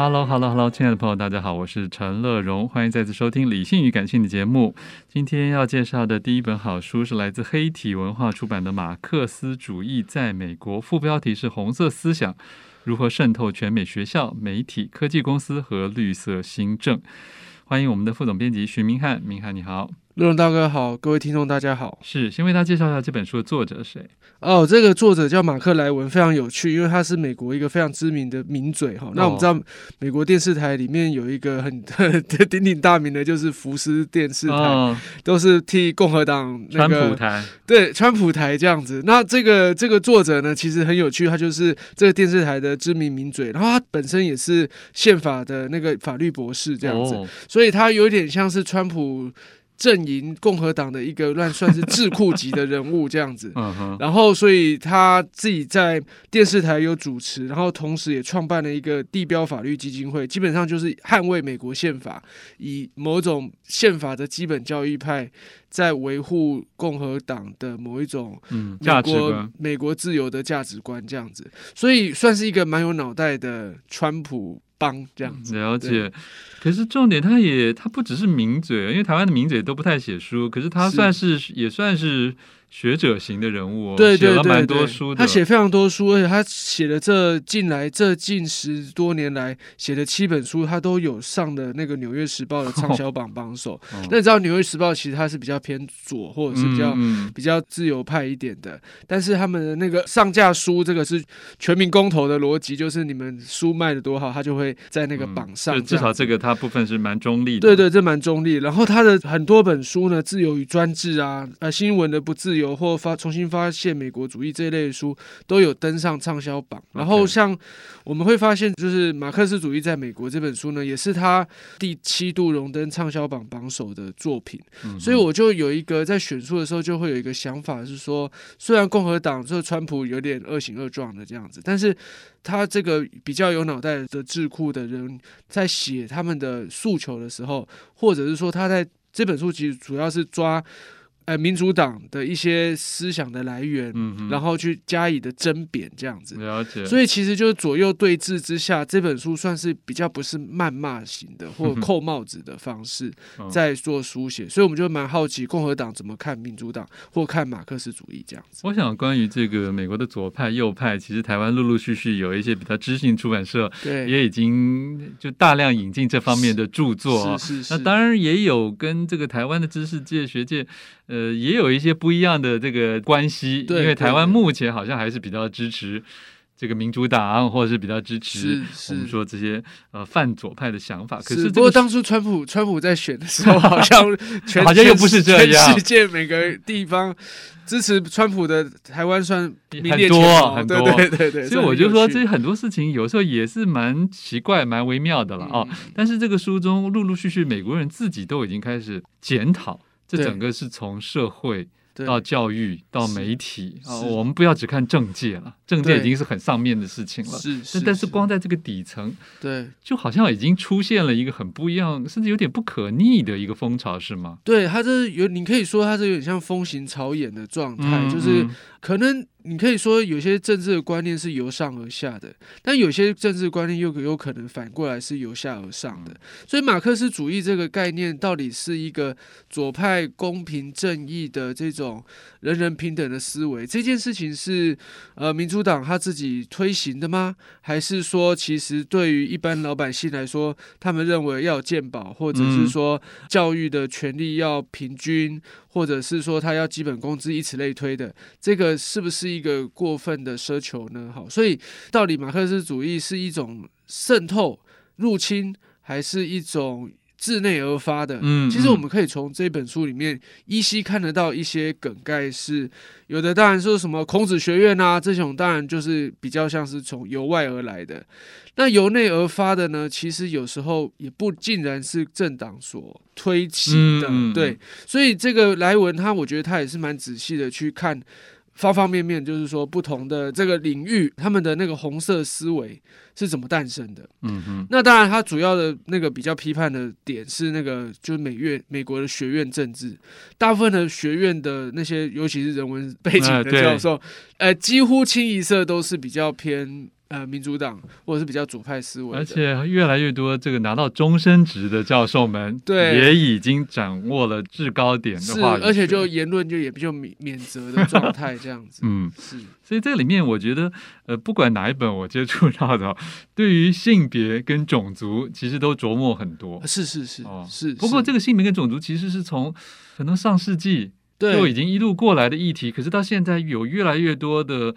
Hello，Hello，Hello，亲爱的朋友，大家好，我是陈乐荣，欢迎再次收听《理性与感性》的节目。今天要介绍的第一本好书是来自黑体文化出版的《马克思主义在美国》，副标题是“红色思想如何渗透全美学校、媒体、科技公司和绿色新政”。欢迎我们的副总编辑徐明翰，明翰你好。乐融大哥好，各位听众大家好。是，先为大家介绍一下这本书的作者是谁？哦，这个作者叫马克莱文，非常有趣，因为他是美国一个非常知名的名嘴哈。哦、那我们知道，美国电视台里面有一个很 鼎鼎大名的，就是福斯电视台，哦、都是替共和党那个川普台，对，川普台这样子。那这个这个作者呢，其实很有趣，他就是这个电视台的知名名嘴，然后他本身也是宪法的那个法律博士这样子，哦、所以他有点像是川普。阵营共和党的一个乱算是智库级的人物这样子，然后所以他自己在电视台有主持，然后同时也创办了一个地标法律基金会，基本上就是捍卫美国宪法，以某种宪法的基本教义派在维护共和党的某一种美国美国自由的价值观这样子，所以算是一个蛮有脑袋的川普帮这样子。了解。可是重点，他也他不只是名嘴，因为台湾的名嘴都不太写书，可是他算是，是也算是。学者型的人物哦，对对对，写了蛮多书的。他写非常多书，而且他写的这近来这近十多年来写的七本书，他都有上的那个《纽约时报》的畅销榜榜首。哦、那你知道《纽约时报》其实它是比较偏左，或者是比较、嗯、比较自由派一点的，但是他们的那个上架书，这个是全民公投的逻辑，就是你们书卖的多好，他就会在那个榜上、嗯。至少这个他部分是蛮中立的。对对，这蛮中立。然后他的很多本书呢，《自由与专制》啊，呃，新闻的不自由。有或发重新发现美国主义这一类的书都有登上畅销榜，然后像我们会发现，就是马克思主义在美国这本书呢，也是他第七度荣登畅销榜榜首的作品。所以我就有一个在选书的时候就会有一个想法是说，虽然共和党这个川普有点恶行恶状的这样子，但是他这个比较有脑袋的智库的人在写他们的诉求的时候，或者是说他在这本书其实主要是抓。呃，民主党的一些思想的来源，嗯、然后去加以的争辩，这样子。了解。所以其实就是左右对峙之下，这本书算是比较不是谩骂型的 或扣帽子的方式在做书写。嗯、所以我们就蛮好奇共和党怎么看民主党或看马克思主义这样子。我想关于这个美国的左派右派，其实台湾陆陆续续有一些比较知性出版社，对，也已经就大量引进这方面的著作。是是是。那当然也有跟这个台湾的知识界学界。呃，也有一些不一样的这个关系，对因为台湾目前好像还是比较支持这个民主党，或者是比较支持我们说这些呃泛左派的想法。可是、这个，不过当初川普川普在选的时候，好像 全好像又不是这样，全世界每个地方支持川普的台湾算很多很多，对对对对。所以我就说，这些很多事情有时候也是蛮奇怪、蛮微妙的了啊。嗯、但是这个书中陆陆续续，美国人自己都已经开始检讨。这整个是从社会到教育到媒体啊，我们不要只看政界了，政界已经是很上面的事情了。是是，但是光在这个底层，对，就好像已经出现了一个很不一样，甚至有点不可逆的一个风潮，是吗？对，它这有，你可以说它这有点像风行草偃的状态，就是可能你可以说有些政治的观念是由上而下的，但有些政治观念又有可能反过来是由下而上的。所以马克思主义这个概念到底是一个左派公平正义的这种人人平等的思维，这件事情是呃民主党他自己推行的吗？还是说其实对于一般老百姓来说，他们认为要有健保，或者是说教育的权利要平均？或者是说他要基本工资，以此类推的，这个是不是一个过分的奢求呢？好，所以到底马克思主义是一种渗透、入侵，还是一种自内而发的？嗯，其实我们可以从这本书里面依稀看得到一些梗概，是有的。当然说什么孔子学院啊，这种当然就是比较像是从由外而来的。那由内而发的呢？其实有时候也不尽然是政党所推起的，嗯、对。所以这个莱文他，我觉得他也是蛮仔细的去看方方面面，就是说不同的这个领域，他们的那个红色思维是怎么诞生的。嗯哼。那当然，他主要的那个比较批判的点是那个，就是美院美国的学院政治，大部分的学院的那些，尤其是人文背景的教授，呃，呃，几乎清一色都是比较偏。呃，民主党或者是比较主派思维，而且越来越多这个拿到终身职的教授们，对，也已经掌握了制高点的话语，而且就言论就也比较免免责的状 态这样子。嗯，是。所以这里面我觉得，呃，不管哪一本我接触到的，对于性别跟种族其实都琢磨很多。是是是，哦，是。不过这个性别跟种族其实是从可能上世纪就已经一路过来的议题，可是到现在有越来越多的。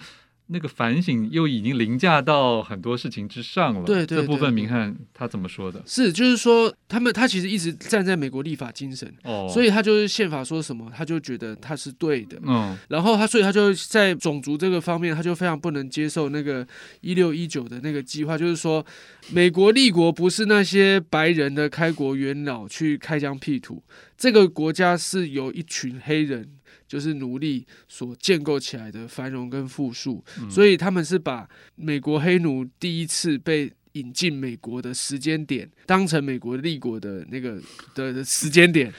那个反省又已经凌驾到很多事情之上了。对，对，对，这部分明翰他怎么说的？是，就是说他们他其实一直站在美国立法精神，哦，所以他就是宪法说什么，他就觉得他是对的。嗯，然后他所以他就在种族这个方面，他就非常不能接受那个一六一九的那个计划，就是说美国立国不是那些白人的开国元老去开疆辟土，这个国家是由一群黑人。就是奴隶所建构起来的繁荣跟富庶，嗯，所以他们是把美国黑奴第一次被引进美国的时间点当成美国立国的那个的时间点，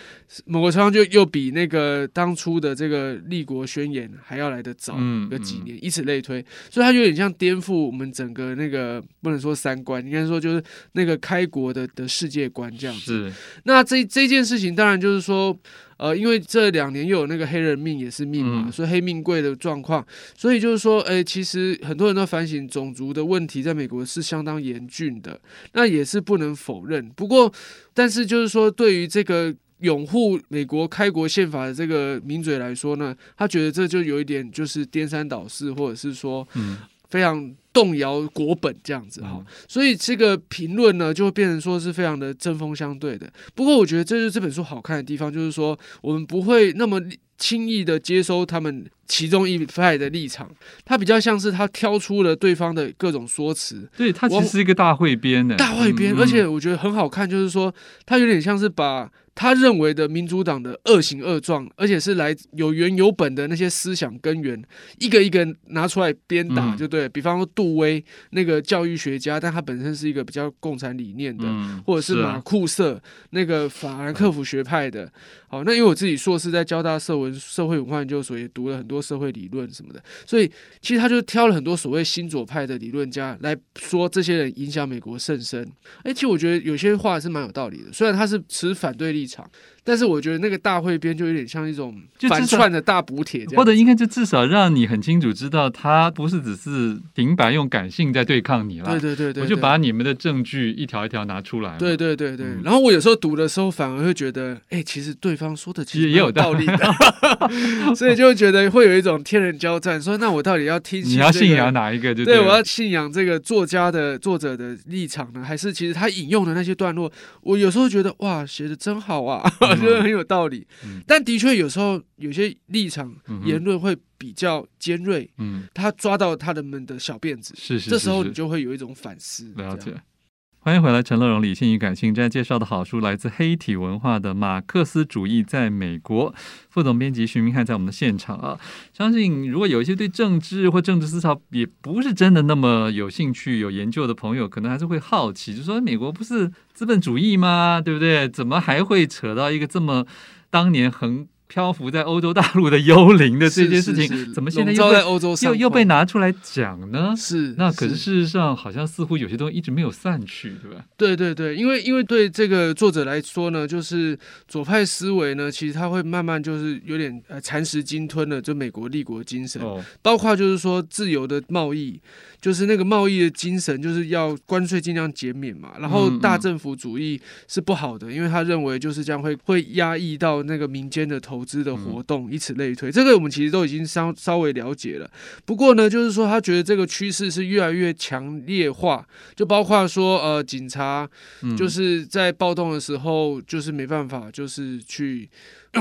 某个程度就又比那个当初的这个立国宣言还要来得早个几年，以此类推，所以它有点像颠覆我们整个那个不能说三观，应该说就是那个开国的的世界观这样子。那这这件事情当然就是说。呃，因为这两年又有那个黑人命也是命嘛，所以黑命贵的状况，所以就是说，哎，其实很多人都反省种族的问题，在美国是相当严峻的，那也是不能否认。不过，但是就是说，对于这个拥护美国开国宪法的这个名嘴来说呢，他觉得这就有一点就是颠三倒四，或者是说，嗯，非常。动摇国本这样子哈，嗯，所以这个评论呢，就会变成说是非常的针锋相对的。不过我觉得这就是这本书好看的地方，就是说我们不会那么轻易的接收他们其中一派的立场，他比较像是他挑出了对方的各种说辞，对，他其实是一个大汇编的大汇编，而且我觉得很好看，就是说他有点像是把。他认为的民主党的恶行恶状，而且是来有原有本的那些思想根源，一个一个拿出来鞭打，就对。比方说杜威那个教育学家，但他本身是一个比较共产理念的，或者是马库瑟那个法兰克福学派的。好，那因为我自己硕士在交大社文社会文化研究所也读了很多社会理论什么的，所以其实他就挑了很多所谓新左派的理论家来说，这些人影响美国甚深。哎，其实我觉得有些话是蛮有道理的，虽然他是持反对立场。但是我觉得那个大汇编就有点像一种反串的大补帖，或者应该就至少让你很清楚知道，他不是只是平白用感性在对抗你了。对对对对，我就把你们的证据一条一条拿出来。对对对对，然后我有时候读的时候反而会觉得，哎，其实对方说的其实也有道理的，所以就觉得会有一种天人交战，说那我到底要听你要信仰哪一个？就对，我要信仰这个作家的作者的立场呢，还是其实他引用的那些段落，我有时候觉得哇，写的真好啊。我觉得很有道理，嗯、但的确有时候有些立场言论会比较尖锐，嗯，他抓到他人们的小辫子，是，是，是，这时候你就会有一种反思。了解，欢迎回来，陈乐融理性与感性，正在介绍的好书来自黑体文化的《马克思主义在美国》，副总编辑徐明翰在我们的现场啊。相信如果有一些对政治或政治思潮也不是真的那么有兴趣、有研究的朋友，可能还是会好奇，就说美国不是资本主义吗？对不对？怎么还会扯到一个这么当年很漂浮在欧洲大陆的幽灵的这件事情，怎么现在又在欧洲又又被拿出来讲呢？是，那可是事实上，好像似乎有些东西一直没有散去，对吧？对对对，因为因为对这个作者来说呢，就是左派思维呢，其实他会慢慢就是有点呃蚕食鲸吞了，就美国立国精神，哦、包括就是说自由的贸易。就是那个贸易的精神，就是要关税尽量减免嘛，然后大政府主义是不好的，因为他认为就是这样会会压抑到那个民间的投资的活动，以此类推。这个我们其实都已经稍稍微了解了。不过呢，就是说他觉得这个趋势是越来越强烈化，就包括说呃，警察就是在暴动的时候，就是没办法，就是去。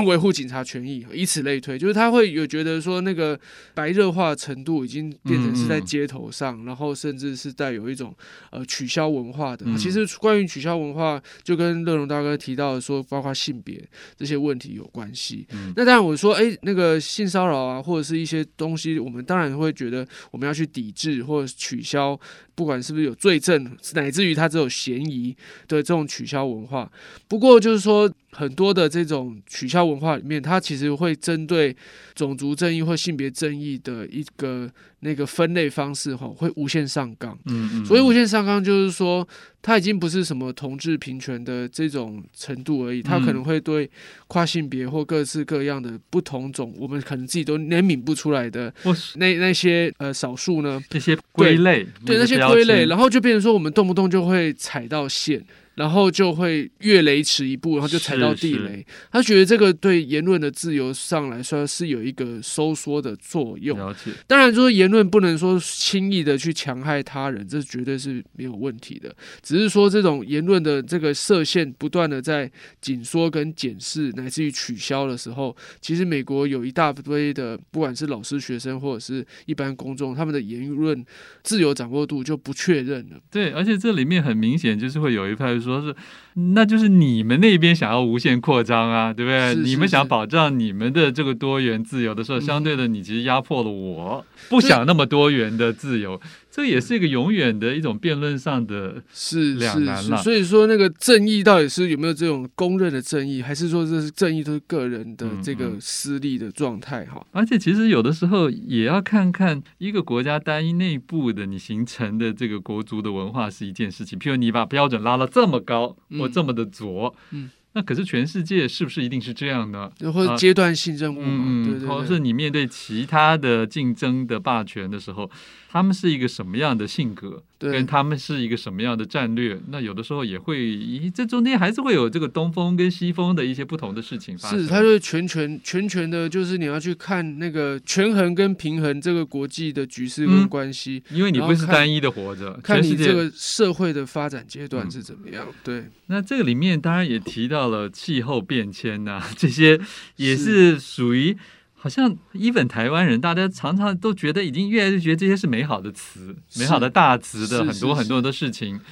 维护警察权益，以此类推，就是他会有觉得说，那个白热化程度已经变成是在街头上，嗯嗯，然后甚至是带有一种呃取消文化的。嗯、其实关于取消文化，就跟乐荣大哥提到的说，包括性别这些问题有关系。嗯、那当然我说，哎，那个性骚扰啊，或者是一些东西，我们当然会觉得我们要去抵制或者取消。不管是不是有罪证，乃至于他只有嫌疑的这种取消文化。不过就是说，很多的这种取消文化里面，它其实会针对种族正义或性别正义的一个那个分类方式，哈，会无限上纲。嗯嗯。所以无限上纲就是说，它已经不是什么同志平权的这种程度而已，它可能会对跨性别或各式各样的不同种，我们可能自己都怜悯不出来的那那些呃少数呢，这些归类，对那些。归类，然后就变成说，我们动不动就会踩到线。然后就会越雷池一步，然后就踩到地雷。他觉得这个对言论的自由上来说是有一个收缩的作用。了解。当然说言论不能说轻易的去强害他人，这绝对是没有问题的。只是说这种言论的这个射线不断的在紧缩跟检视，乃至于取消的时候，其实美国有一大堆的，不管是老师、学生或者是一般公众，他们的言论自由掌握度就不确认了。对，而且这里面很明显就是会有一派。说是，那就是你们那边想要无限扩张啊，对不对？是是是，你们想保障你们的这个多元自由的时候，相对的，你其实压迫了我，不想那么多元的自由。这也是一个永远的一种辩论上的是两难了。所以说，那个正义到底是有没有这种公认的正义，还是说这是正义都是个人的这个私利的状态？哈、嗯嗯，而且其实有的时候也要看看一个国家单一内部的你形成的这个国族的文化是一件事情。譬如你把标准拉到这么高，或这么的左，嗯。嗯那可是全世界是不是一定是这样呢？或者阶段性任务嘛，嗯，对对对，或者是你面对其他的竞争的霸权的时候，他们是一个什么样的性格？跟他们是一个什么样的战略？那有的时候也会，咦，这中间还是会有这个东风跟西风的一些不同的事情发生。是，它就是全权全权的，就是你要去看那个权衡跟平衡这个国际的局势跟关系，嗯，因为你不是单一的活着，看你这个社会的发展阶段是怎么样。嗯、对，那这个里面当然也提到了气候变迁呐、啊，这些也是属于。好像 even 台湾人，大家常常都觉得已经越来越觉得这些是美好的词，美好的大词的很多很多的事情。是。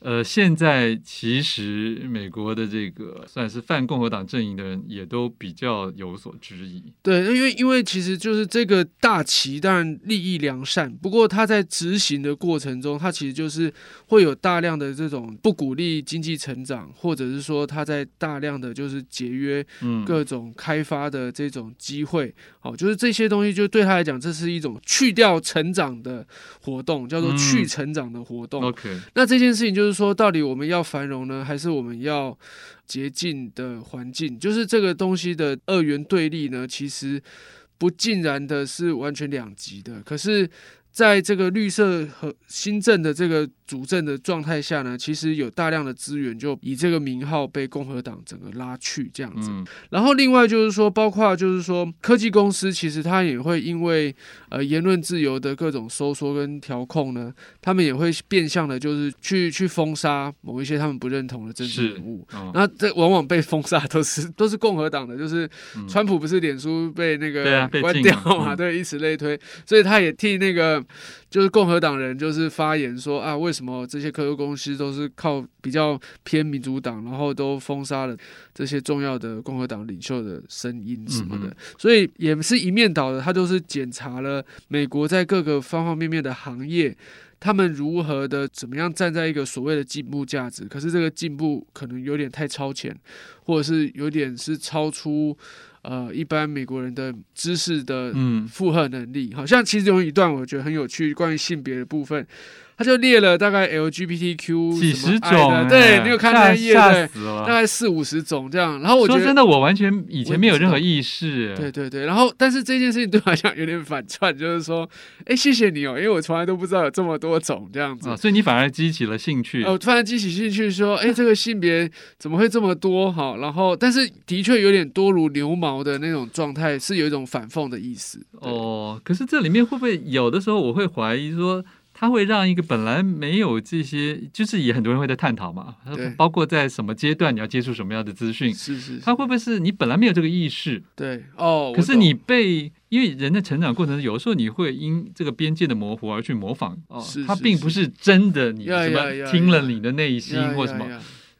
呃，现在其实美国的这个算是泛共和党阵营的人也都比较有所质疑。对，因为因为其实就是这个大旗当然利益良善，不过他在执行的过程中，他其实就是会有大量的这种不鼓励经济成长，或者是说他在大量的就是节约各种开发的这种机会。好、嗯，就是这些东西就对他来讲，这是一种去掉成长的活动，叫做去成长的活动。嗯、OK，那这件事情就是。就是说，到底我们要繁荣呢，还是我们要洁净的环境？就是这个东西的二元对立呢，其实不尽然的是完全两极的。可是，在这个绿色和新政的这个。主政的状态下呢，其实有大量的资源就以这个名号被共和党整个拉去这样子。嗯、然后另外就是说，包括就是说科技公司，其实它也会因为呃言论自由的各种收缩跟调控呢，他们也会变相的，就是去去封杀某一些他们不认同的政治人物。哦、那这往往被封杀都是 都是共和党的，就是川普不是脸书被那个关掉嘛？对，以此类推，所以他也替那个就是共和党人就是发言说啊，为什么？这些科技公司都是靠比较偏民主党，然后都封杀了这些重要的共和党领袖的声音什么的，嗯、所以也是一面倒的。他就是检查了美国在各个方方面面的行业，他们如何的怎么样站在一个所谓的进步价值，可是这个进步可能有点太超前，或者是有点是超出呃一般美国人的知识的负荷能力。好像其实有一段我觉得很有趣，关于性别的部分。他就列了大概 LGBTQ 几十种，欸，对，你有看那页对，大概四五十种这样。然后我觉得说真的，我完全以前没有任何意识。对对对，然后但是这件事情对我来讲有点反串，就是说，哎，谢谢你哦，因为我从来都不知道有这么多种这样子，哦，所以你反而激起了兴趣。哦，突然激起兴趣，说，哎，这个性别怎么会这么多？哈，然后但是的确有点多如牛毛的那种状态，是有一种反讽的意思。哦，可是这里面会不会有的时候我会怀疑说？它会让一个本来没有这些，就是也很多人会在探讨嘛，包括在什么阶段你要接触什么样的资讯，是是，是，它会不会是你本来没有这个意识？对，哦，可是你被，因为人的成长过程中，有时候你会因这个边界的模糊而去模仿，哦，它并不是真的，你什么听了你的内心或什么，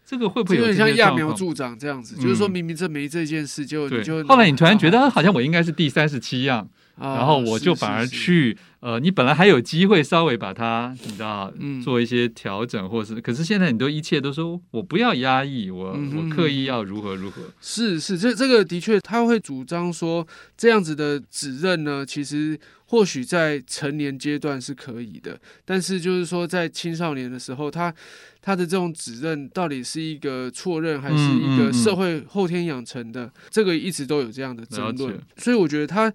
这个会不会有点像揠苗助长这样子？就是说明明这没这件事，就就后来你突然觉得好像我应该是第三十七样。然后我就反而去，呃，你本来还有机会稍微把它，你知道，做一些调整，或是，可是现在你都一切都说我不要压抑，我我刻意要如何如何。是是，这这个的确他会主张说这样子的指认呢，其实或许在成年阶段是可以的，但是就是说在青少年的时候，他他的这种指认到底是一个错认还是一个社会后天养成的，这个一直都有这样的争论，所以我觉得他。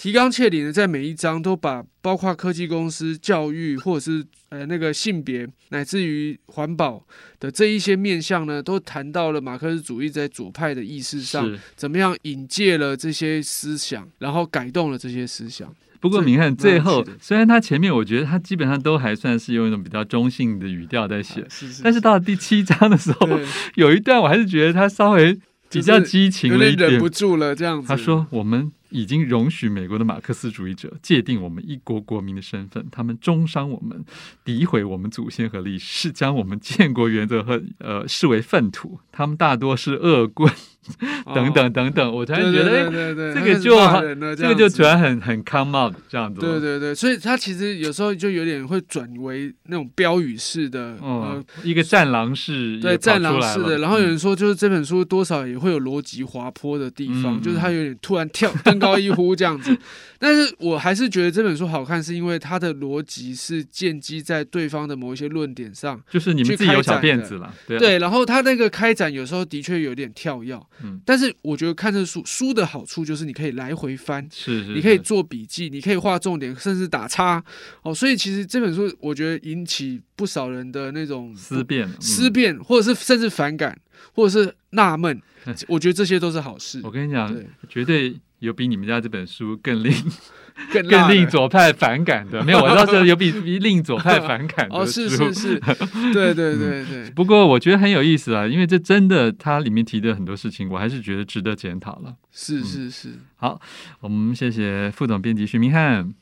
提纲挈领的，在每一章都把包括科技公司、教育，或者是呃那个性别，乃至于环保的这一些面向呢，都谈到了马克思主义在左派的意识上怎么样引介了这些思想，然后改动了这些思想。不过你看最后，虽然他前面我觉得他基本上都还算是用一种比较中性的语调在写，但是到了第七章的时候，有一段我还是觉得他稍微比较激情了一点，忍不住了这样子。他说我们。已经容许美国的马克思主义者界定我们一国国民的身份，他们中伤我们，诋毁我们祖先和历史，将我们建国原则和呃视为粪土，他们大多是恶棍。等等等等，我突然觉得，哎，这个就这个就突然很很 come out 这样子。对对对，所以他其实有时候就有点会转为那种标语式的，呃，一个战狼式，对，战狼式的。然后有人说，就是这本书多少也会有逻辑滑坡的地方，就是他有点突然跳登高一呼这样子。但是我还是觉得这本书好看，是因为它的逻辑是建基在对方的某一些论点上，就是你们自己有小辫子了，对，对。然后他那个开展有时候的确有点跳跃，嗯。但是我觉得看这书书的好处就是你可以来回翻，是，是，是，你可以做笔记，你可以画重点，甚至打叉。哦，所以其实这本书我觉得引起不少人的那种思辨、思辨，或者是甚至反感，或者是纳闷。我觉得这些都是好事。我跟你讲，绝对。有比你们家这本书更令更更令左派反感的没有？我知道是有比比令左派反感的书。哦，是是是，对对对对、嗯。不过我觉得很有意思啊，因为这真的，它里面提的很多事情，我还是觉得值得检讨了。是是是、嗯。好，我们谢谢副总编辑徐明翰。